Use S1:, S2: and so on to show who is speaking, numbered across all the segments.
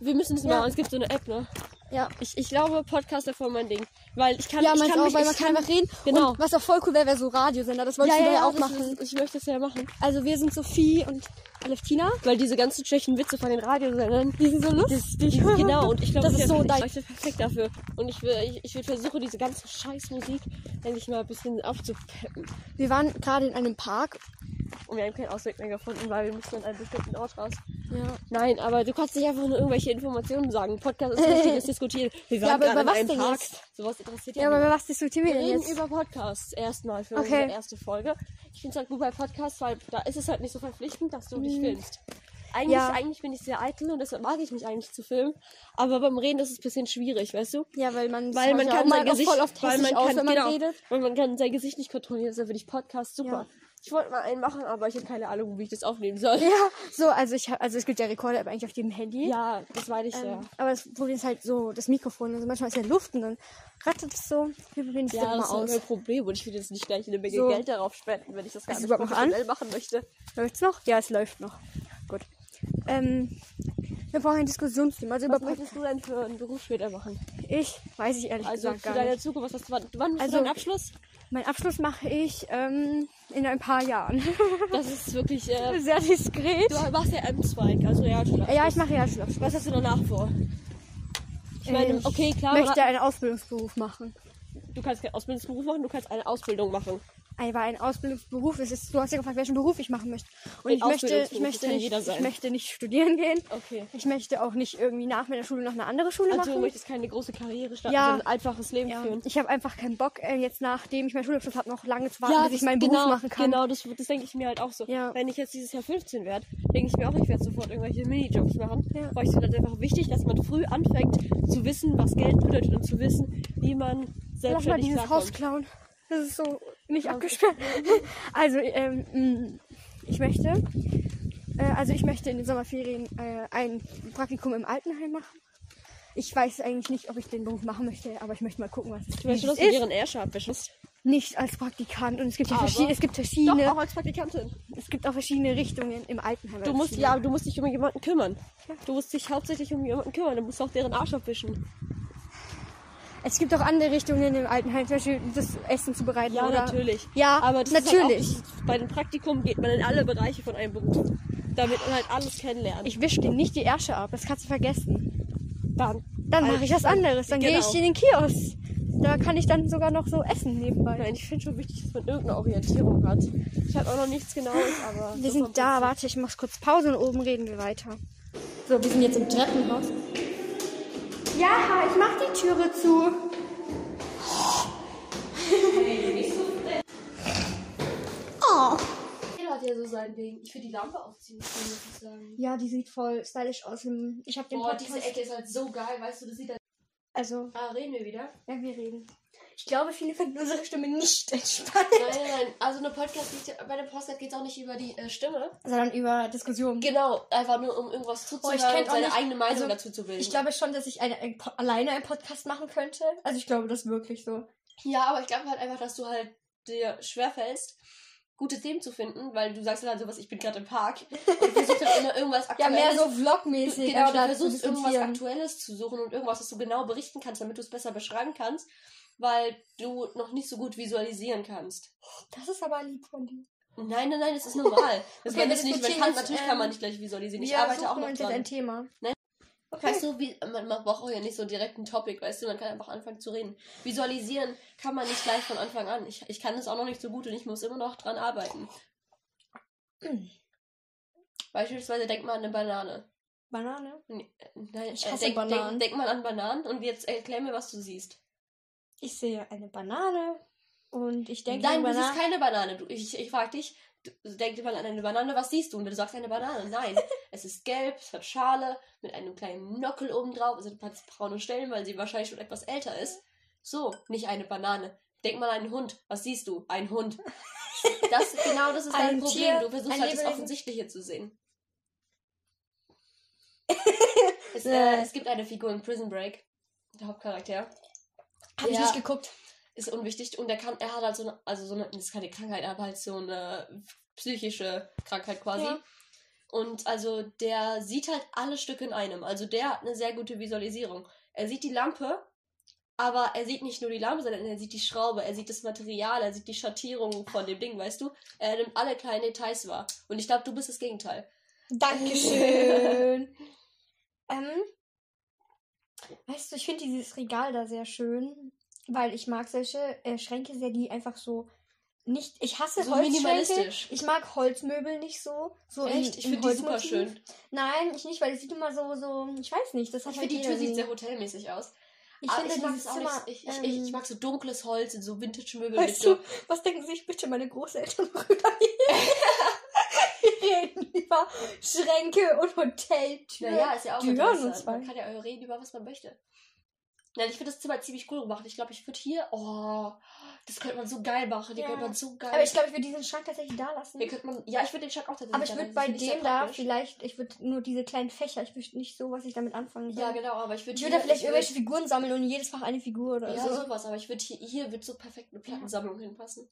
S1: wir müssen das
S2: Ja.
S1: machen. Es gibt so eine App, ne?
S2: Ja.
S1: Ich, ich glaube, Podcast ist voll mein Ding. Weil ich kann,
S2: Ja,
S1: ich kann
S2: auch,
S1: mich,
S2: weil man kann einfach reden.
S1: Genau.
S2: Und was auch voll cool wäre, wäre so Radiosender. Das wolltest du ja, auch
S1: das
S2: machen.
S1: Ist, ich möchte es ja machen.
S2: Also wir sind Sophie und Aleftina.
S1: Weil diese ganzen schlechten Witze von den Radiosendern,
S2: Die sind so lustig.
S1: Genau, und ich glaube,
S2: Das ist so dein-
S1: perfekt dafür. Und ich will, ich, ich will versuchen, diese ganze Scheißmusik endlich mal ein bisschen aufzupeppen.
S2: Wir waren gerade in einem Park.
S1: Und wir haben keinen Ausweg mehr gefunden, weil wir mussten an einem bestimmten Ort raus.
S2: Ja.
S1: Nein, aber du kannst nicht einfach nur irgendwelche Informationen sagen. Podcast ist richtiges Diskutieren. Wir waren
S2: aber
S1: gerade
S2: über was denn
S1: Park.
S2: jetzt?
S1: Sowas interessiert
S2: Ja,
S1: ja
S2: aber über was diskutieren wir
S1: Wir
S2: denn
S1: reden
S2: jetzt?
S1: über Podcasts erstmal für
S2: Okay.
S1: unsere erste Folge. Ich finde es halt gut bei Podcasts, weil da ist es halt nicht so verpflichtend, dass du dich
S2: Mhm.
S1: filmst. Eigentlich,
S2: Ja.
S1: eigentlich bin ich sehr eitel und deshalb mag ich mich eigentlich zu filmen. Aber beim Reden ist es ein bisschen schwierig, weißt du?
S2: Ja, weil man,
S1: Weil man
S2: ja
S1: kann sein Gesicht, weil man kann, genau,
S2: redet.
S1: weil man kann sein Gesicht nicht kontrollieren. Deshalb finde ich Podcast super.
S2: Ja.
S1: Ich wollte mal einen machen, aber ich habe keine Ahnung, wie ich das aufnehmen soll.
S2: Ja, so, also ich hab, also es gibt ja Rekorder eigentlich auf jedem Handy.
S1: Ja, das meine ich
S2: Ähm,
S1: ja.
S2: Aber das Problem ist halt so, das Mikrofon. Also manchmal ist ja Luft und dann rattet es so. Wir probieren es
S1: Ja,
S2: ja,
S1: das
S2: mal
S1: ist
S2: aus.
S1: mein Problem und ich will jetzt nicht gleich eine Menge
S2: So.
S1: Geld darauf spenden, wenn ich das gar nicht
S2: an?
S1: professionell machen möchte.
S2: Läuft's noch? Ja, es läuft noch. Gut. Ähm, wir brauchen ein Diskussionsthema. Also
S1: Was möchtest du denn für einen Beruf später machen?
S2: ich weiß ich ehrlich
S1: Also
S2: gesagt
S1: für
S2: gar
S1: deine
S2: nicht.
S1: Zukunft, was hast du, wann, wann
S2: Also-
S1: deinen Abschluss?
S2: Mein Abschluss mache ich ähm, in ein paar Jahren.
S1: Das ist wirklich, äh,
S2: Sehr diskret.
S1: du machst ja M-Zweig, also Realschule.
S2: Ja, ich mache Realschulabschluss.
S1: Was hast du danach vor? Ich meine,
S2: Ich
S1: okay, klar,
S2: möchte einen Ausbildungsberuf machen.
S1: du kannst keinen Ausbildungsberuf machen, du kannst eine Ausbildung machen.
S2: Aber ein Ausbildungsberuf ist es. Du hast ja gefragt, welchen Beruf ich machen möchte. Und
S1: Ein
S2: ich möchte, ich möchte
S1: das
S2: nicht, ich möchte nicht studieren gehen.
S1: Okay.
S2: Ich möchte auch nicht irgendwie nach meiner Schule noch eine andere Schule
S1: Also du
S2: machen.
S1: möchtest keine große Karriere starten,
S2: Ja.
S1: sondern ein einfaches Leben
S2: Ja,
S1: führen.
S2: ich habe einfach keinen Bock, äh, jetzt nachdem ich meinen Schulabschluss habe, noch lange zu warten, bis ich meinen
S1: genau,
S2: Beruf machen kann.
S1: Genau, das, das denke ich mir halt auch so.
S2: Ja.
S1: Wenn ich jetzt dieses Jahr 15 werde, denke ich mir auch, ich werde sofort irgendwelche Minijobs machen.
S2: Ja.
S1: Weil ich finde es einfach wichtig, dass man früh anfängt zu wissen, was Geld bedeutet und zu wissen, wie man
S2: Lass mal
S1: selbstständig
S2: dieses Haus klauen. Das ist so nicht
S1: Ja.
S2: abgesperrt. Also, ähm, mh, ich möchte, äh, also ich möchte in den Sommerferien äh, ein Praktikum im Altenheim machen. Ich weiß eigentlich nicht, ob ich den Beruf machen möchte, aber ich möchte mal gucken, was es es
S1: du
S2: ist.
S1: deren Ärsche abwischst.
S2: Nicht als Praktikant und es gibt ja verschiedene, es gibt
S1: Doch,
S2: verschiedene,
S1: auch als Praktikantin.
S2: es gibt auch verschiedene Richtungen im Altenheim.
S1: Du musst, ja, du musst dich um jemanden kümmern. Du musst dich hauptsächlich um jemanden kümmern. Du musst auch deren Arsch abwischen.
S2: Es gibt auch andere Richtungen im Altenheim, zum Beispiel das Essen zubereiten
S1: Ja,
S2: oder
S1: natürlich.
S2: Ja,
S1: Aber das
S2: natürlich.
S1: Halt auch, bei dem Praktikum geht man in alle Bereiche von einem Beruf. Damit man halt alles kennenlernt.
S2: Ich wische dir nicht die Ärsche ab, das kannst du vergessen.
S1: dann.
S2: Dann mache ich was anderes. Dann gehe
S1: genau.
S2: ich in den Kiosk. Da kann ich dann sogar noch so essen nebenbei.
S1: Nein, ich finde schon wichtig, dass man irgendeine Orientierung hat. Ich habe auch noch nichts Genaues, aber.
S2: Wir sind da, warte, ich mach kurz Pause und oben reden wir weiter. So, wir sind jetzt im Treppenhaus. Ja, ich mach die Türe zu. Oh.
S1: Jeder hat ja so sein Ding. Ich will die Lampe aufziehen, muss ich sagen.
S2: Ja, die sieht voll stylisch aus. Ich habe den
S1: Boah,
S2: Podcast.
S1: diese Ecke ist halt so geil, weißt du, das sieht halt.
S2: Also,
S1: Ah, reden wir wieder?
S2: ja, wir reden. Ich glaube, viele finden unsere Stimme nicht entspannt.
S1: Nein, nein, nein. Also eine Podcast geht ja, bei dem Podcast geht es auch nicht über die äh, Stimme.
S2: Sondern über Diskussionen.
S1: Genau, einfach nur um irgendwas zuzuhören
S2: Oh, ich kenn
S1: und seine
S2: nicht-
S1: eigene Meinung
S2: also,
S1: dazu zu bilden.
S2: Ich glaube schon, dass ich eine, ein, alleine einen Podcast machen könnte. Also ich glaube das wirklich so.
S1: Ja, aber ich glaube halt einfach, dass du halt dir schwerfällst, gute Themen zu finden, weil du sagst halt sowas, ich bin gerade im Park und versuchst halt immer irgendwas
S2: Ja,
S1: Aktuelles.
S2: mehr so vlogmäßig.
S1: genau, du versuchst irgendwas. Aktuelles zu suchen und irgendwas, was du genau berichten kannst, damit du es besser beschreiben kannst, weil du noch nicht so gut visualisieren kannst.
S2: Das ist aber lieb von dir.
S1: Nein, nein, nein, das ist normal. Das
S2: Okay, wir
S1: nicht, man kann, natürlich
S2: ähm,
S1: kann man nicht gleich visualisieren. Ich
S2: Wir
S1: arbeite auch noch dran.
S2: ein Thema.
S1: Nein.
S2: Okay.
S1: Weißt du, wie, man, man braucht auch ja nicht so direkt einen Topic, weißt du, man kann einfach anfangen zu reden. Visualisieren kann man nicht gleich von Anfang an. Ich, ich kann es auch noch nicht so gut und ich muss immer noch dran arbeiten. Beispielsweise denk mal an eine Banane.
S2: Banane?
S1: Äh, Nein,
S2: Ich
S1: äh,
S2: hasse
S1: denk,
S2: Bananen.
S1: Denk, denk mal an Bananen und jetzt erklär mir, was du siehst.
S2: Ich sehe eine Banane und ich denke
S1: Nein, siehst
S2: nach.
S1: keine Banane. Du, ich ich frage dich, du, denk dir mal an eine Banane, was siehst du? Und du sagst eine Banane. Nein, es ist gelb, es hat Schale mit einem kleinen Nockel oben drauf. Es hat ein paar braune Stellen, weil sie wahrscheinlich schon etwas älter ist. So, nicht eine Banane. Denk mal an einen Hund. Was siehst du? Ein Hund. Das, genau das ist dein
S2: Ein
S1: Problem.
S2: Tier,
S1: du versuchst halt das. Offensichtliche zu sehen. es,
S2: äh,
S1: es gibt eine Figur in Prison Break. Der Hauptcharakter
S2: Hab ich
S1: Ja.
S2: nicht geguckt.
S1: ist unwichtig und er kann, er hat halt so eine, also so eine, das ist keine Krankheit, aber halt so eine psychische Krankheit quasi.
S2: Ja.
S1: Und also der sieht halt alle Stücke in einem. Also der hat eine sehr gute Visualisierung. Er sieht die Lampe, aber er sieht nicht nur die Lampe, sondern er sieht die Schraube, er sieht das Material, er sieht die Schattierung von dem Ding, weißt du? Er nimmt alle kleinen Details wahr. Und ich glaube, du bist das Gegenteil.
S2: Dankeschön. ähm, weißt du, ich finde dieses Regal da sehr schön, weil ich mag solche äh, Schränke sehr, die einfach so nicht. Ich hasse
S1: So
S2: Holzschränke. Ich mag Holzmöbel nicht so. so in-
S1: Echt? Ich
S2: in
S1: finde die super schön.
S2: Nein, ich nicht, weil es sieht immer so, so, ich weiß nicht, das hat
S1: Ich
S2: halt
S1: finde, die Tür sieht sehr hotelmäßig aus.
S2: Ich
S1: aber
S2: finde
S1: ich mag es auch
S2: Zimmer,
S1: nicht. Ich, ich, ich, ich
S2: ähm,
S1: mag so dunkles Holz und so Vintage-Möbel mit
S2: Weißt
S1: so.
S2: du, was denken sich bitte meine Großeltern darüber? Reden über Schränke und Hoteltüren.
S1: Naja, ist ja auch
S2: Die hören
S1: interessant.
S2: uns
S1: Man
S2: mal.
S1: kann ja reden über was man möchte. Nein, ich finde das Zimmer ziemlich cool gemacht. Ich glaube, ich würde hier. Oh, das könnte man so geil machen. Die
S2: Ja.
S1: könnte man so geil.
S2: Aber ich glaube, ich würde diesen Schrank tatsächlich da lassen.
S1: Hier könnte man, ja, ich würde den Schrank auch tatsächlich.
S2: Aber ich würde bei dem da vielleicht, ich würde nur diese kleinen Fächer, ich wüsste nicht so, was ich damit anfangen soll.
S1: Ja, genau, aber ich würde
S2: Ich würde da vielleicht irgendwelche Figuren sammeln und jedes Fach eine Figur oder
S1: Ja,
S2: so.
S1: sowas, aber ich würde hier, hier wird so perfekt eine Plattensammlung hinpassen.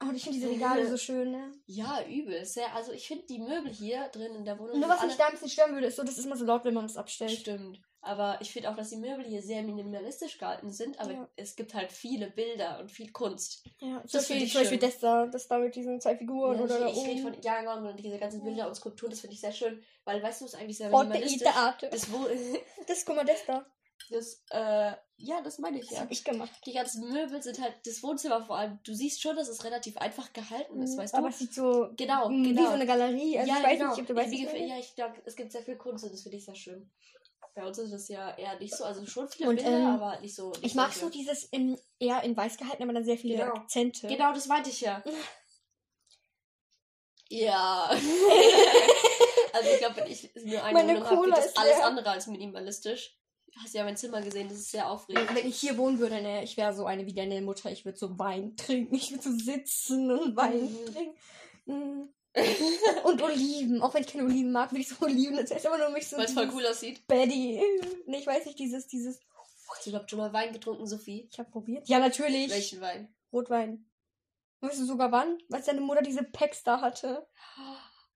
S2: Und ich finde diese Regale so schön, ne?
S1: Ja, übel. Also ich finde die Möbel hier drin in der Wohnung.
S2: Nur was mich da ein bisschen stören würde, ist so, das ist immer so laut, wenn man das abstellt.
S1: Stimmt. Aber ich finde auch, dass die Möbel hier sehr minimalistisch gehalten sind, aber
S2: Ja.
S1: es gibt halt viele Bilder und viel Kunst.
S2: Ja,
S1: Das
S2: zum
S1: finde ich
S2: zum Beispiel das da, das da mit diesen zwei Figuren
S1: Ja,
S2: oder
S1: ich ich rede von Jahrgang und diese ganzen Bilder und Skulpturen, das finde ich sehr schön, weil weißt du, es ist eigentlich sehr
S2: Forte
S1: minimalistisch.
S2: Theater.
S1: Das, wo,
S2: Das, guck mal, das da.
S1: Das, äh, ja, das meine ich
S2: Das
S1: ja.
S2: hab ich gemacht.
S1: Die ganzen Möbel sind halt, das Wohnzimmer vor allem, du siehst schon, dass es relativ einfach gehalten ist, weißt du?
S2: Mhm, Aber es sieht so
S1: Genau,
S2: wie
S1: genau.
S2: so eine Galerie. Also
S1: ja,
S2: ich weiß
S1: genau.
S2: nicht, ob du
S1: Ich-
S2: weißt, ich
S1: ja, ich glaube, es gibt sehr viel Kunst und das finde ich sehr schön. Bei uns ist das ja eher nicht so, also schon viele
S2: Und,
S1: Bilder,
S2: ähm,
S1: aber nicht so.
S2: Ich
S1: nicht
S2: mag
S1: so
S2: so dieses in, eher in weiß gehalten, aber dann sehr viele
S1: Genau.
S2: Akzente.
S1: Genau, das meinte ich ja. Ja. also ich glaube, wenn ich nur eine
S2: Meine
S1: Wohnung habe, das
S2: ist
S1: alles
S2: leer.
S1: andere als minimalistisch. Du hast ja mein Zimmer gesehen, das ist sehr aufregend.
S2: Wenn ich hier wohnen würde, ne, ich wäre so eine wie deine Mutter. Ich würde so Wein trinken. Ich würde so sitzen und Wein
S1: Mhm.
S2: trinken. Mm. und Oliven. Auch wenn ich keine Oliven mag, würde ich so Oliven. Das heißt immer nur mich so.
S1: Weil es voll cool aussieht.
S2: Betty. Ne, ich weiß nicht, dieses, dieses.
S1: Hast du überhaupt schon mal Wein getrunken, Sophie?
S2: Ich habe probiert. Ja, natürlich.
S1: Welchen Wein?
S2: Rotwein. Weißt du sogar wann? Als deine Mutter diese Packs da hatte.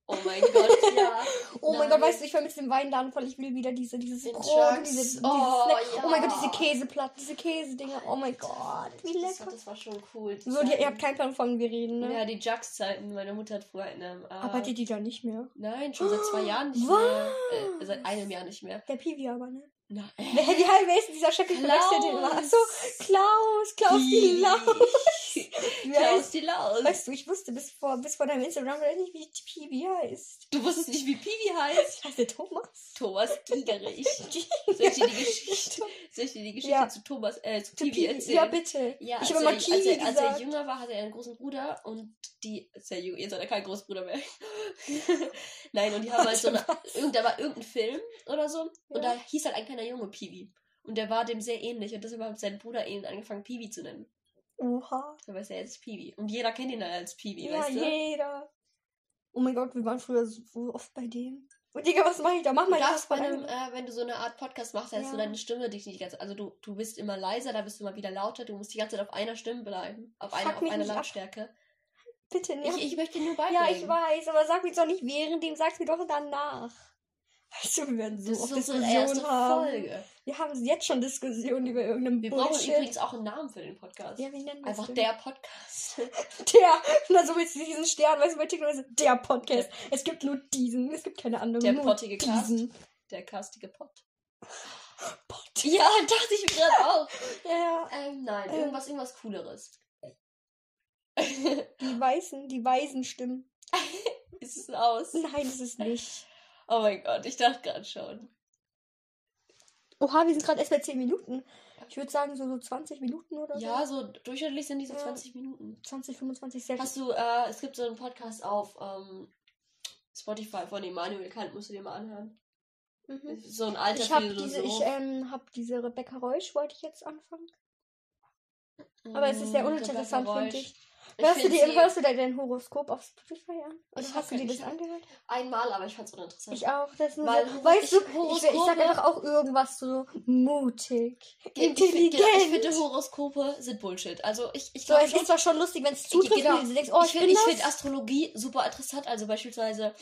S1: Oh mein Gott, ja.
S2: Oh mein. Gott, weißt du, ich vermisse den Weinladen voll. Ich will wieder diese, dieses
S1: Den
S2: Brot,
S1: Chucks.
S2: diese, dieses
S1: Oh,
S2: Snack.
S1: ja.
S2: oh mein Gott, diese Käseplatten, diese Käsedinger. Oh mein Gott, wie
S1: Das,
S2: lecker.
S1: das war schon cool. die
S2: So, die, ihr habt keinen Plan, wovon wir reden, ne?
S1: Ja, die Jux-Zeiten. Meine Mutter hat früher in einem. Äh,
S2: Arbeitet die da nicht mehr?
S1: Nein, schon seit zwei Jahren nicht mehr. Äh, seit einem Jahr nicht mehr.
S2: Der Piwi aber, ne?
S1: Nein.
S2: Wer, wie heißt denn dieser Chef? Achso, Klaus, Klaus die Laus. Wie
S1: Klaus
S2: heißt,
S1: die Laus.
S2: weißt du, ich wusste bis vor, bis vor deinem Instagram nicht, wie Piwi heißt.
S1: Du wusstest nicht, wie Piwi heißt?
S2: Heißt der Thomas?
S1: Thomas Gigerich. Soll ich dir die Geschichte, soll ich dir die Geschichte
S2: Ja.
S1: zu Thomas, äh, zu
S2: Zu
S1: Piwi erzählen?
S2: Ja, bitte.
S1: Ja,
S2: ich
S1: als,
S2: habe immer
S1: er, als,
S2: Kiwi
S1: er, als er jünger war, hatte er einen großen Bruder und die. Ja jung, jetzt hat er keinen Großbruder mehr. Nein, und die haben halt so eine. Irgend, da war irgendein Film oder so. Und
S2: Ja.
S1: da hieß halt ein kleiner Junge Piwi. Und der war dem sehr ähnlich. Und deshalb hat sein Bruder ihn angefangen, Piwi zu nennen.
S2: Oha.
S1: Da weiß er jetzt Piwi. Und jeder kennt ihn als Piwi,
S2: Ja,
S1: weißt du?
S2: jeder. Oh mein Gott, wir waren früher so oft bei dem. Und Digga, was mache ich da? Mach mal das
S1: bei einem, äh, wenn du so eine Art Podcast machst, hast
S2: Ja.
S1: du deine Stimme dich nicht die ganze Also du, du bist immer leiser, da bist du immer wieder lauter, du musst die ganze Zeit auf einer Stimme bleiben. Auf einer, auf einer
S2: nicht ab.
S1: Lautstärke.
S2: Bitte nicht.
S1: Ich, ich möchte nur beibringen.
S2: ja, ich weiß, aber sag mir doch nicht während dem, sag's mir doch danach. Weißt du, wir werden so
S1: Das
S2: oft Diskussionen haben.
S1: Folge.
S2: Wir haben jetzt schon Diskussionen über irgendeinen
S1: Wir brauchen
S2: Bullshit.
S1: übrigens auch einen Namen für den Podcast.
S2: ja, wie nennen wir
S1: Einfach
S2: denn?
S1: der Podcast.
S2: Der. Na, so du diesen Stern, weißt du, bei TikTok ist der Podcast. Es gibt nur diesen, es gibt keine anderen.
S1: Der
S2: nur
S1: pottige Cast.
S2: diesen.
S1: Der castige Pod.
S2: Pot.
S1: Ja, dachte ich mir gerade auch.
S2: Ja.
S1: Ähm, nein,
S2: Ähm.
S1: irgendwas, irgendwas Cooleres.
S2: Die Weißen, die Weisen Stimmen.
S1: ist es aus?
S2: Nein, ist nicht.
S1: Oh mein Gott, ich dachte gerade schon.
S2: Oha, wir sind gerade erst bei 10 Minuten. Ich würde sagen, so, so 20 Minuten oder so.
S1: Ja, so durchschnittlich sind die so
S2: Ja.
S1: 20 Minuten.
S2: 20, 25, sehr
S1: Hast du, äh, es gibt so einen Podcast auf ähm, Spotify von Emanuel Kant, musst du dir mal anhören.
S2: Mhm.
S1: So ein alter
S2: Ich habe diese, ich ähm, hab diese Rebecca Reusch, wollte ich jetzt anfangen. Aber es ist sehr
S1: Mm,
S2: uninteressant,
S1: Rebecca
S2: finde
S1: Reusch.
S2: ich. Hörst du,
S1: sie
S2: hörst du dir dein Horoskop auf Spotify an? Oder
S1: Ich
S2: hast du dir das
S1: ich
S2: angehört?
S1: Einmal, aber ich fand's uninteressant.
S2: Ich auch. Das ist
S1: Weil
S2: so, weißt du,
S1: ich-
S2: ich,
S1: Horoskope-
S2: ich sag einfach auch irgendwas so mutig,
S1: Ich- ich-
S2: intelligent.
S1: Ich, finde Horoskope sind Bullshit. Also ich, ich
S2: so,
S1: glaube
S2: es ist zwar schon lustig, wenn es zutrifft
S1: Genau.
S2: und du denkst, oh, ich,
S1: ich finde ich find Astrologie super interessant. Also beispielsweise,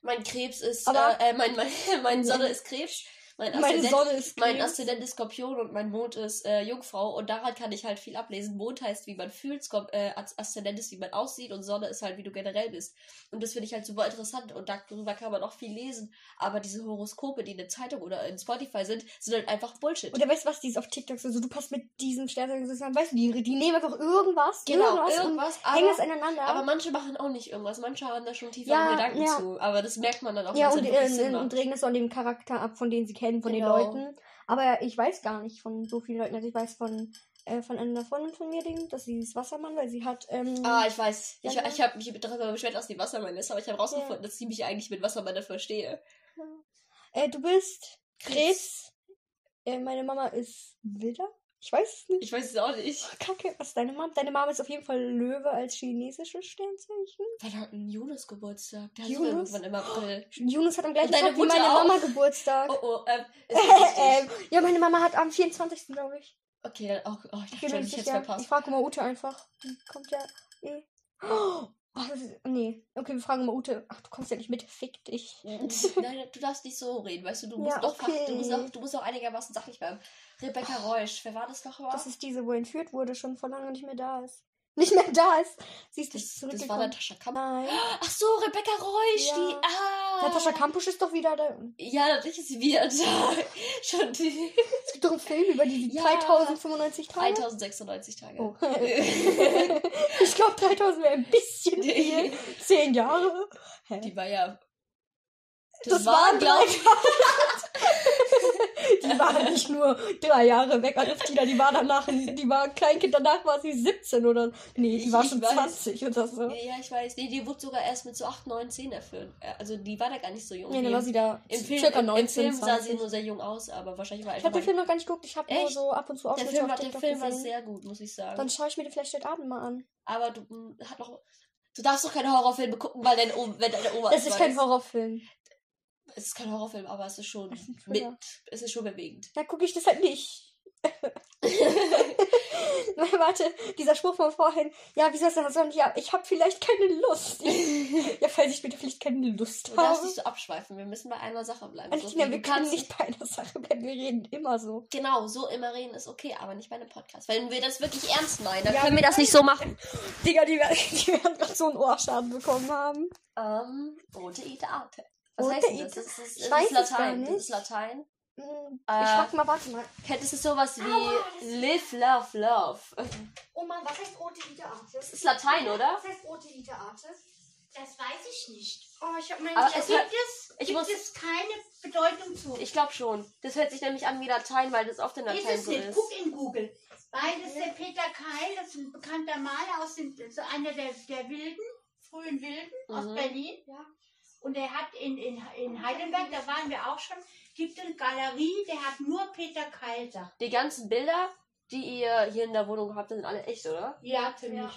S1: Mein Krebs ist,
S2: Aber-
S1: äh, äh, mein, mein, mein Sonne ist Krebs. Mein
S2: Meine
S1: Aszendent,
S2: Sonne ist
S1: mein. Aszendent ist Skorpion und mein Mond ist äh, Jungfrau. Und daran kann ich halt viel ablesen. Mond heißt, wie man fühlt, Skop äh, Aszendent ist, wie man aussieht und Sonne ist halt, wie du generell bist. Und das finde ich halt super interessant und darüber kann man auch viel lesen. Aber diese Horoskope, die in der Zeitung oder in Spotify sind, sind halt einfach Bullshit.
S2: Oder weißt du was, die ist auf TikTok so, so du passt mit diesem Sternzeichen zusammen, weißt du, die, die nehmen einfach irgendwas,
S1: genau,
S2: irgendwas,
S1: irgendwas,
S2: und hängen es
S1: aber,
S2: aneinander.
S1: aber manche machen auch nicht irgendwas. Manche haben da schon tiefer
S2: Ja,
S1: Gedanken
S2: ja.
S1: zu. Aber das merkt man dann auch,
S2: ja, und, äh,
S1: Sinn
S2: und
S1: macht.
S2: regnet es an dem Charakter ab, von denen sie kennen, von
S1: Genau.
S2: den Leuten. Aber ich weiß gar nicht von so vielen Leuten. Also ich weiß von, äh, von einer Freundin von mir, den, dass sie ist Wassermann, weil sie hat, ähm,
S1: Ah, ich weiß. Ich,
S2: Ja,
S1: ich habe mich darüber beschwert, dass die Wassermann ist, aber ich habe rausgefunden, dass ich mich eigentlich mit Wassermann verstehe.
S2: äh, du bist Krebs. Äh, meine Mama ist Widder. Ich weiß es nicht.
S1: Ich weiß es auch nicht.
S2: Kacke, was ist deine Mama? Deine Mama ist auf jeden Fall Löwe als chinesisches Sternzeichen.
S1: Wann hat ein Jonas Geburtstag? Der hat
S2: Jonas?
S1: irgendwann im April.
S2: Yunus hat am gleichen Tag wie
S1: Mutter
S2: meine
S1: auch?
S2: Mama Geburtstag.
S1: Oh, oh, ähm,
S2: ähm, ja, meine Mama hat am 24. glaube ich.
S1: Okay, dann auch. Oh, ich
S2: Ich
S1: dachte ich hätte es
S2: sicher. Ich
S1: verpasst.
S2: frage mal Ute einfach. Die kommt ja eh. Oh, das ist, nee. Okay, wir fragen mal Ute. Ach, du kommst ja nicht mit. Fick dich.
S1: Nein, du darfst nicht so reden, weißt du, du musst
S2: Ja,
S1: doch
S2: okay.
S1: du musst auch, du musst auch einigermaßen sachlich bleiben. Rebecca Reusch, wer war das noch mal?
S2: Das ist diese, wo entführt wurde, schon vor lange nicht mehr da ist. Nicht mehr da ist. Sie ist nicht
S1: das, das
S2: zurückgekommen.
S1: war Natascha Kampusch.
S2: Nein.
S1: Ach so, Rebecca Reusch,
S2: Ja.
S1: die. Ah.
S2: Natascha Kampusch ist doch wieder da.
S1: Ja, natürlich ist sie wieder da. Schon die
S2: Es gibt doch einen Film über die
S1: Ja.
S2: 3095 Tage.
S1: 3096 Tage.
S2: Oh. glaube, 3000 wäre ein bisschen viel. Zehn Jahre. Hä?
S1: Die war ja.
S2: Das
S1: war,
S2: waren
S1: glaube ich.
S2: Die war nicht nur drei Jahre weg, Aluftina. Die war danach, die war Kleinkind, danach war sie 17 oder. Nee, die
S1: Ich-
S2: war
S1: ich
S2: schon
S1: weiß.
S2: 20 oder so.
S1: Ja, ich weiß. Nee, die wurde sogar erst mit so 8, 9, 10 erfüllt. Äh, Also die war da gar nicht so jung.
S2: Nee, dann war sie da
S1: Im Film,
S2: circa
S1: im,
S2: 19,
S1: Im Film sah
S2: 20.
S1: sie nur sehr jung aus, aber wahrscheinlich war
S2: Ich
S1: einfach
S2: habe den Film noch gar nicht geguckt. Ich habe nur so ab und zu Ausschnitte auf
S1: der Film war sehr gut, muss ich sagen.
S2: Dann schaue ich mir den vielleicht heute Abend mal an.
S1: aber du mm, hat noch. Du darfst doch keine Horrorfilme gucken, weil deine, Oma, wenn deine Oma
S2: Das
S1: es
S2: ist
S1: weiß.
S2: kein Horrorfilm.
S1: Es ist kein Horrorfilm, aber es ist schon
S2: ist
S1: mit. Es ist schon bewegend.
S2: Da gucke ich das halt nicht. Warte, dieser Spruch von vorhin. Ja, wie soll das denn? Ja, ich habe vielleicht keine Lust. ja, falls ich bitte vielleicht keine Lust
S1: Du darfst
S2: habe.
S1: nicht so abschweifen. Wir müssen bei einer Sache bleiben.
S2: Aluftina,
S1: Sophie.
S2: wir können nicht bei einer Sache bleiben. Wir reden immer so.
S1: Genau, so immer reden ist okay, aber nicht bei einem Podcast. Wenn wir das wirklich ernst meinen, dann
S2: Ja,
S1: können wir das nicht so machen.
S2: Digga, die, werden- die werden gerade so einen Ohrschaden bekommen haben.
S1: Ähm, rote Ite-Arte. Was heißt denn das? Ist, das
S2: Ich
S1: ist
S2: weiß es
S1: Latein.
S2: gar
S1: Das ist Latein.
S2: Hm,
S1: Äh,
S2: ich frag mal, warte mal.
S1: Kenntnis ist sowas wie
S2: Aua, das ist-
S1: Live, Love, Love.
S2: Oh Mann, was heißt rote Ite-Arte?
S1: Das ist Latein, oder?
S2: Was heißt rote Ite-Arte?
S3: Das weiß ich nicht.
S2: Oh, ich hab mein...
S1: Aber es
S3: Gibt es,
S1: ich
S3: gibt
S1: muss-
S3: es keine Bedeutung zu?
S1: Ich glaube schon. Das hört sich nämlich an wie Latein, weil das oft in
S3: ist
S1: Latein
S3: es
S1: so
S3: nicht.
S1: ist.
S3: Guck in Google. Weil das der Peter Keil, das ist ein bekannter Maler aus dem, so einer der, der Wilden, frühen Wilden aus
S1: Mhm.
S3: Berlin.
S2: Ja.
S3: Und er hat in, in, in Heidelberg, da waren wir auch schon, gibt eine Galerie, der hat nur Peter Sachen.
S1: Die ganzen Bilder, die ihr hier in der Wohnung habt, sind alle echt, oder?
S3: Ja, ziemlich.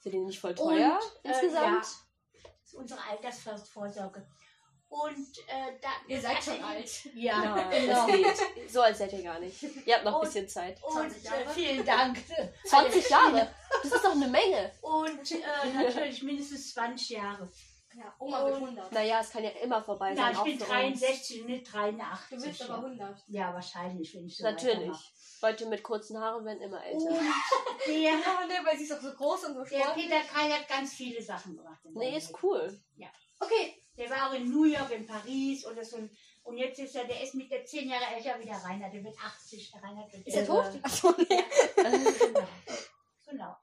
S1: Sind die nicht voll teuer
S3: Und, äh,
S1: insgesamt?
S3: ja. Das ist unsere Altersvorsorge. Und äh, da,
S2: Ihr seid
S3: also
S2: schon alt.
S3: Ja,
S1: Ja,
S3: genau.
S1: das geht. So als seid ihr gar nicht. Ihr habt noch ein bisschen Zeit.
S3: Und
S2: 20 Jahre.
S3: äh, vielen Dank.
S1: 20 Jahre? Das ist doch eine Menge.
S3: Und äh, natürlich mindestens 20 Jahre.
S2: Ja, Oma wird 100.
S1: Naja, es kann ja immer vorbei sein.
S3: Nein, ich
S1: auch
S3: bin
S1: für uns.
S3: 63 und nicht 83.
S2: Du wirst aber 100.
S3: Ja, wahrscheinlich, wenn ich so
S1: Natürlich. Leute mit kurzen Haaren werden immer älter.
S3: Und der,
S2: Ja, ne, weil sie ist auch so groß und so
S3: der
S2: sportlich.
S3: Peter Keil hat ganz viele Sachen gemacht.
S1: Nee, ist cool.
S2: Okay,
S3: Der war auch in New York, in Paris und, das und, und jetzt ist er, der ist mit der 10 Jahre älter wie der Reinhard. Der wird 80. Der Reinhard wird
S2: ist er tot? Achso, nee.
S3: genau. genau.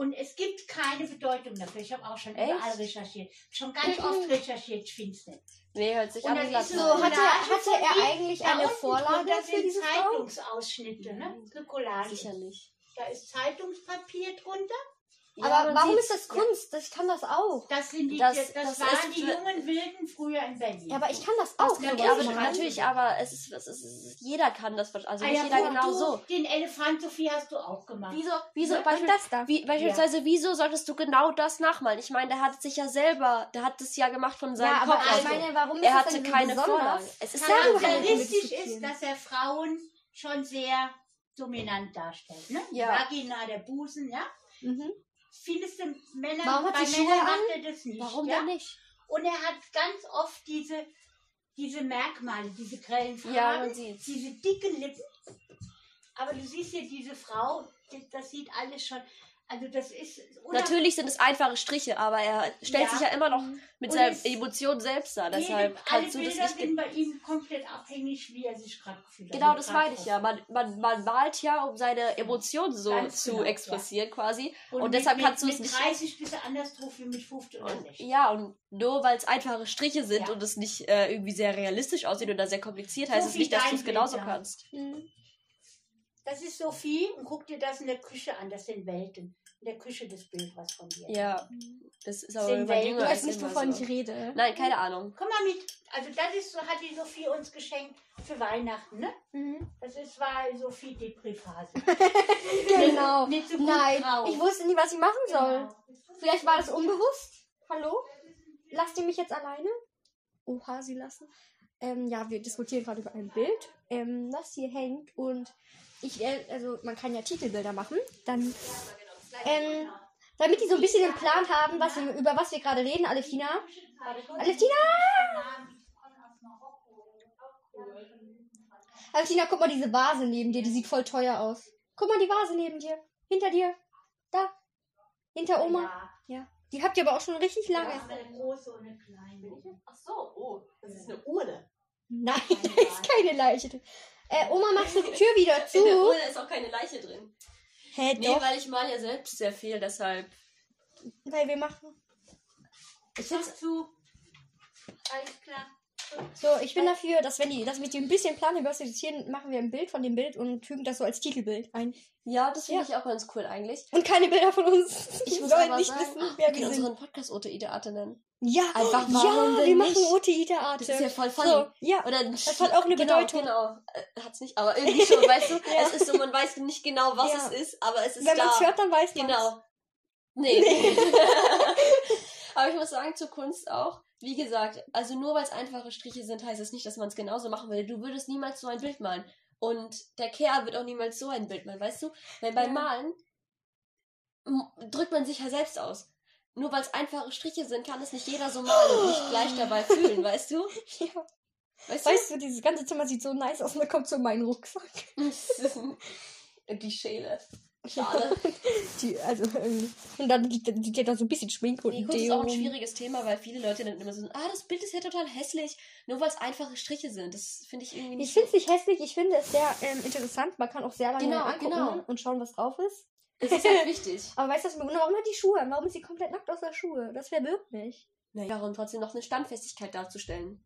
S3: Und es gibt keine Bedeutung dafür. Ich habe auch schon
S1: Echt?
S3: überall recherchiert. Schon ganz oft recherchiert, ich finde es nicht.
S1: Nee, hört sich an.
S2: So, hatte, hatte er eigentlich eine Vorlage
S3: drunter
S2: für diese?
S3: Zeitungsausschnitte, ne? Eine Collage.
S1: Sicher nicht.
S3: Da ist Zeitungspapier drunter.
S2: Aber
S1: man
S2: warum ist das Kunst? Ich kann das auch.
S3: Das sind die,
S1: Das-
S3: das,
S1: das
S3: waren
S1: ist
S3: die jungen Wilden früher in Berlin.
S2: Ja, aber ich kann das auch.
S3: kann
S1: Ja,
S3: Ja,
S1: aber
S3: ich
S1: natürlich, aber es ist, es ist, jeder kann das, also
S3: ah,
S1: nicht
S3: ja,
S1: jeder genau
S3: du,
S1: so.
S3: Den Elefant Sophie hast du auch gemacht.
S1: Wieso, wieso,
S3: Ne?
S1: Beispiel,
S2: das da.
S1: wie, beispielsweise, wieso solltest du genau das nachmalen? Ich meine, der hat sich ja selber, der hat das ja gemacht von seinem
S2: Ja, aber
S1: Kopf
S2: ich
S1: aus.
S2: meine, warum ist
S1: er
S2: das
S1: hatte keine? Vorlage. Es ist ja,
S2: diskutieren.
S3: ist, dass er Frauen schon sehr dominant darstellt. Ne?
S1: Ja.
S3: Vagina, der Busen, ja.
S2: Mhm.
S3: Findest du Männer,
S2: Warum hat
S3: bei
S2: sie
S3: Männern
S2: Schuhe
S3: macht er das nicht.
S1: warum
S3: ja?
S1: denn nicht?
S3: Und er hat ganz oft diese, diese Merkmale, diese grellen Farben,
S1: Ja, man sieht's.
S3: diese dicken Lippen. Aber du siehst hier diese Frau, das sieht alles schon. Also das ist
S1: Natürlich sind es einfache Striche, aber er stellt
S3: Ja.
S1: sich ja immer noch mit
S3: Und
S1: seinen Emotionen selbst dar.
S3: Jede-
S1: Deshalb
S3: alle
S1: kannst du das nicht.
S3: sind bei ihm komplett abhängig, wie er sich gerade fühlt.
S1: Genau, das meine ich ja. Man, man, man malt ja, um seine Emotionen so
S3: Ganz
S1: zu
S3: genau, ja.
S1: expressieren quasi.
S3: Und,
S1: Und
S3: mit,
S1: deshalb
S3: mit,
S1: kannst du
S3: mit
S1: es nicht-
S3: 30 bist du anders drauf wie mit 50 oder
S1: Und,
S3: 60.
S1: ja, und nur weil es einfache Striche sind
S3: Ja.
S1: und es nicht äh, irgendwie sehr realistisch aussieht oder sehr kompliziert, heißt
S3: So
S1: es nicht, dass du es genauso
S3: Bild, ja. Das ist Sophie und guck dir das in der Küche an. Das sind Welten. In der Küche das Bild, was von dir.
S1: Ja, das ist aber
S3: Welten.
S1: jünger
S2: Du weißt nicht,
S1: immer
S2: wovon
S1: so.
S2: ich rede.
S1: Nein, keine Ahnung.
S3: Komm mal mit. Also das ist so, hat die Sophie uns geschenkt für Weihnachten, ne?
S2: Mhm.
S3: Das ist war Sophie Depri-Phase.
S2: Genau.
S3: Nicht so gut
S2: Nein,
S3: drauf.
S2: ich wusste nie, was ich machen soll.
S3: Genau.
S2: Vielleicht war das unbewusst. Hallo? Lasst ihr mich jetzt alleine? Oha, sie lassen. Ähm, ja, wir diskutieren gerade über ein Bild, ähm, das hier hängt. Und ich, äh, also man kann ja Titelbilder machen. Dann, ähm, damit die so ein bisschen den Plan haben, was wir, über was wir gerade reden, Alefina. Alefina! Alefina, guck mal diese Vase neben dir, die sieht voll teuer aus. Guck mal die Vase neben dir. Hinter dir. Da. Hinter Oma.
S3: Ja.
S2: Ja. Die habt ihr aber auch schon richtig lange.
S3: ist eine große und eine kleine.
S1: Ach so, oh, das ist eine Urne.
S2: Nein, da ist keine Leiche drin. Äh, Oma, machst du die Tür wieder zu?
S1: In der Urne ist auch keine Leiche drin.
S2: Hä,
S1: Nee,
S2: doch,
S1: weil ich mal ja selbst sehr viel, deshalb.
S2: weil wir machen.
S1: Ich
S3: Mach zu. Alles klar.
S2: So, ich bin dafür, dass wenn die, dass wir die ein bisschen planen, was wir jetzt hier machen wir ein Bild von dem Bild und fügen das so als Titelbild ein.
S1: Ja, das finde
S2: Ja.
S1: ich auch ganz cool eigentlich.
S2: Und keine Bilder von uns.
S1: Ich
S2: Die
S1: muss aber
S2: nicht
S1: sagen,
S2: wissen,
S1: wir
S2: wer
S1: können
S2: wir sind.
S1: unseren Podcast Ote Ideate nennen.
S2: Ja,
S1: Einfach,
S2: ja,
S1: warum
S2: wir
S1: denn
S2: machen
S1: nicht?
S2: Ote Ideate.
S1: Das ist ja voll funny.
S2: So, ja.
S1: Oder
S2: Das hat auch eine
S1: genau,
S2: Bedeutung.
S1: Genau, äh, hat's nicht, aber irgendwie schon, weißt du?
S2: Ja.
S1: Es ist so, man weiß nicht genau, was
S2: Ja.
S1: es ist, aber es ist
S2: Wenn man es hört, dann weiß man
S1: Genau. Nee. Aber ich muss sagen, zur Kunst auch, wie gesagt, also nur weil es einfache Striche sind, heißt es nicht, dass man es genauso machen würde. Du würdest niemals so ein Bild malen. Und der Kerl wird auch niemals so ein Bild malen, weißt du? Weil beim. Malen drückt man sich ja selbst aus. Nur weil es einfache Striche sind, kann es nicht jeder so malen und nicht gleich dabei fühlen, weißt du?
S2: Ja.
S1: Weißt
S2: Weißt du, dieses ganze Zimmer sieht so nice aus und dann kommt so mein Rucksack.
S1: du? Die Schäle. Schade.
S2: Die, also, irgendwie. Und dann liegt, liegt ja da so ein bisschen Schminke und
S1: Nee, Kunst ist auch ein schwieriges Thema, weil viele Leute dann immer so, ah, das Bild ist ja total hässlich, nur weil es einfache Striche sind. Das finde ich irgendwie nicht.
S2: Ich finde es nicht hässlich, ich finde es sehr ähm, interessant. Man kann auch sehr lange
S1: Genau,
S2: angucken
S1: genau.
S2: und schauen, was drauf ist.
S1: das ist halt wichtig.
S2: Aber weißt du? Warum hat die Schuhe? Warum ist sie komplett nackt aus der Schuhe? Das verwirrt mich.
S1: Naja, und trotzdem noch eine Standfestigkeit darzustellen.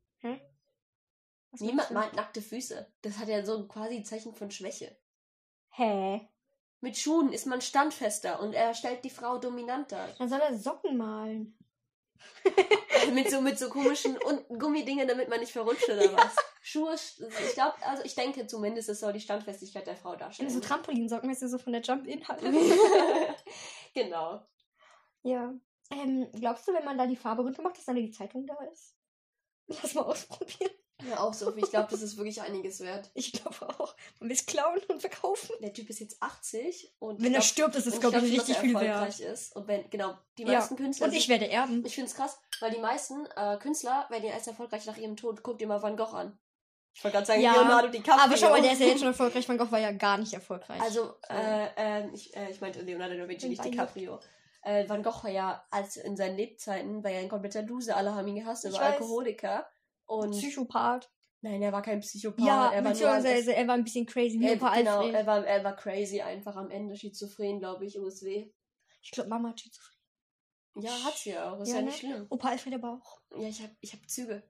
S2: Was
S1: Niemand malt nackte Füße. Das hat ja so ein quasi Zeichen von Schwäche.
S2: Hä?
S1: Mit Schuhen ist man standfester und er stellt die Frau dominanter.
S2: Dann soll er Socken malen.
S1: mit so mit so komischen und Gummidingen, damit man nicht verrutscht oder was. Schuhe, ich glaube, also ich denke zumindest, es soll die Standfestigkeit der Frau darstellen.
S2: so Trampolinsocken, weißt du, so von der Jump-In-Halle.
S1: genau.
S2: ja. Ähm, glaubst du, wenn man da die Farbe runter macht, dass dann die Zeitung da ist? Lass mal ausprobieren.
S1: Ja, auch Sophie, ich glaube, das ist wirklich einiges wert.
S2: Ich glaube auch. Man will es klauen und verkaufen.
S1: Der Typ ist jetzt 80 und
S2: Wenn er
S1: ich
S2: stirbt, ist
S1: glaub-
S2: es, glaube ich,
S1: glaub,
S2: richtig
S1: er
S2: viel
S1: erfolgreich
S2: wert.
S1: ist. Und wenn, genau, die
S2: Ja.
S1: meisten Künstler.
S2: Und ich werde erben.
S1: ich finde es krass, weil die meisten äh, Künstler werden ja erst erfolgreich nach ihrem Tod. Guckt dir mal Van Gogh an. Ich wollte gerade sagen,
S2: Ja,
S1: Leonardo DiCaprio.
S2: Aber schau mal, der ist ja jetzt schon erfolgreich. Van Gogh war ja gar nicht erfolgreich.
S1: Also, äh, äh, ich, ich meinte Leonardo da Vinci, nicht. DiCaprio. Äh, Van Gogh war ja, als in seinen Lebzeiten, war ja ein kompletter Loser. Alle haben ihn gehasst. Er war. Alkoholiker. Und
S2: Psychopath.
S1: nein, er war kein Psychopath.
S2: Ja,
S1: er war nur
S2: er war ein bisschen crazy,
S1: er,
S2: Opa
S1: genau,
S2: Alfred.
S1: er war, er war crazy einfach am Ende, schizophren, glaube ich, USW.
S2: ich glaube, Mama hat Schizophrenie.
S1: Ja, hat sie ja auch. Ist
S2: Ja,
S1: ja,
S2: ne?
S1: nicht schlimm.
S2: Opa Alfred aber auch.
S1: Ja, ich hab, ich hab Züge.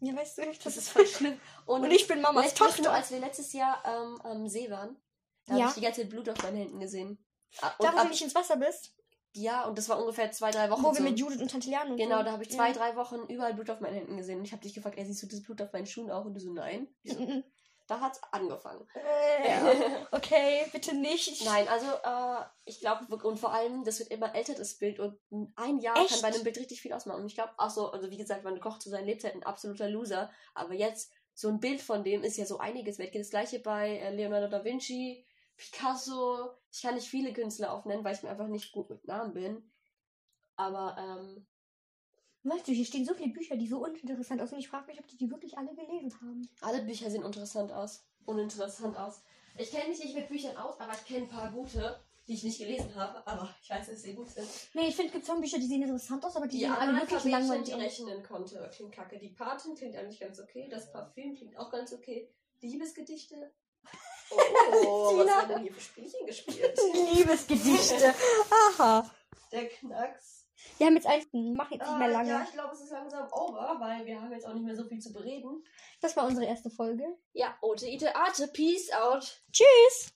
S2: Ja, weißt du,
S1: Das ist voll schlimm. Und,
S2: Und ich bin Mamas Tochter.
S1: als wir letztes Jahr ähm, am See waren, da
S2: Ja.
S1: habe ich die ganze Zeit Blut auf meinen Händen gesehen. Ah, Und
S2: Da, wo du nicht ins Wasser bist,
S1: ja, und das war ungefähr zwei, drei Wochen
S2: wo wir
S1: so.
S2: mit Judith und Tante Liane und
S1: Genau, da habe ich zwei,
S2: ja.
S1: drei Wochen überall Blut auf meinen Händen gesehen. Und ich habe dich gefragt, ey, siehst du das Blut auf meinen Schuhen auch? Und du so, nein. So,
S2: Mhm.
S1: da hat's angefangen.
S2: Äh, ja. Okay, bitte nicht.
S1: Nein, also äh, ich glaube, und vor allem, das wird immer älter, das Bild. Und ein Jahr
S2: Echt?
S1: kann bei einem Bild richtig viel ausmachen. Und ich glaube, auch so, also wie gesagt, man kocht zu seinen Lebzeiten ein absoluter Loser. Aber jetzt, so ein Bild von dem ist ja so einiges wert. Das gleiche bei äh, Leonardo da Vinci, Picasso. Ich kann nicht viele Künstler aufnennen, weil ich mir einfach nicht gut mit Namen bin. Aber ähm,
S2: Weißt du, hier stehen so viele Bücher, die so uninteressant aussehen. Ich frage mich, ob die die wirklich alle gelesen haben.
S1: Alle Bücher sehen interessant aus. Uninteressant aus. Ich kenne mich nicht mit Büchern aus, aber ich kenne ein paar gute, die ich nicht gelesen habe. Aber ich weiß, dass sie gut sind.
S2: Nee, ich finde, es gibt schon Bücher, die sehen interessant aus, aber die,
S1: Die
S2: sehen alle wirklich langweilig
S1: die
S2: aus.
S1: rechnen konnte, klingt kacke. Die Patin klingt eigentlich ganz okay. Das Parfüm klingt auch ganz okay. Liebesgedichte. Oh, was haben denn hier für Spielchen gespielt?
S2: Liebesgedichte. Aha.
S1: Der Knacks.
S2: Wir haben jetzt eins, mach jetzt nicht
S1: Ah,
S2: mehr lange.
S1: Ja, ich glaube, es ist langsam over, weil wir haben jetzt auch nicht mehr so viel zu bereden.
S2: Das war unsere erste Folge.
S1: Ja, Ote, Ite, Ate, Peace out.
S2: Tschüss.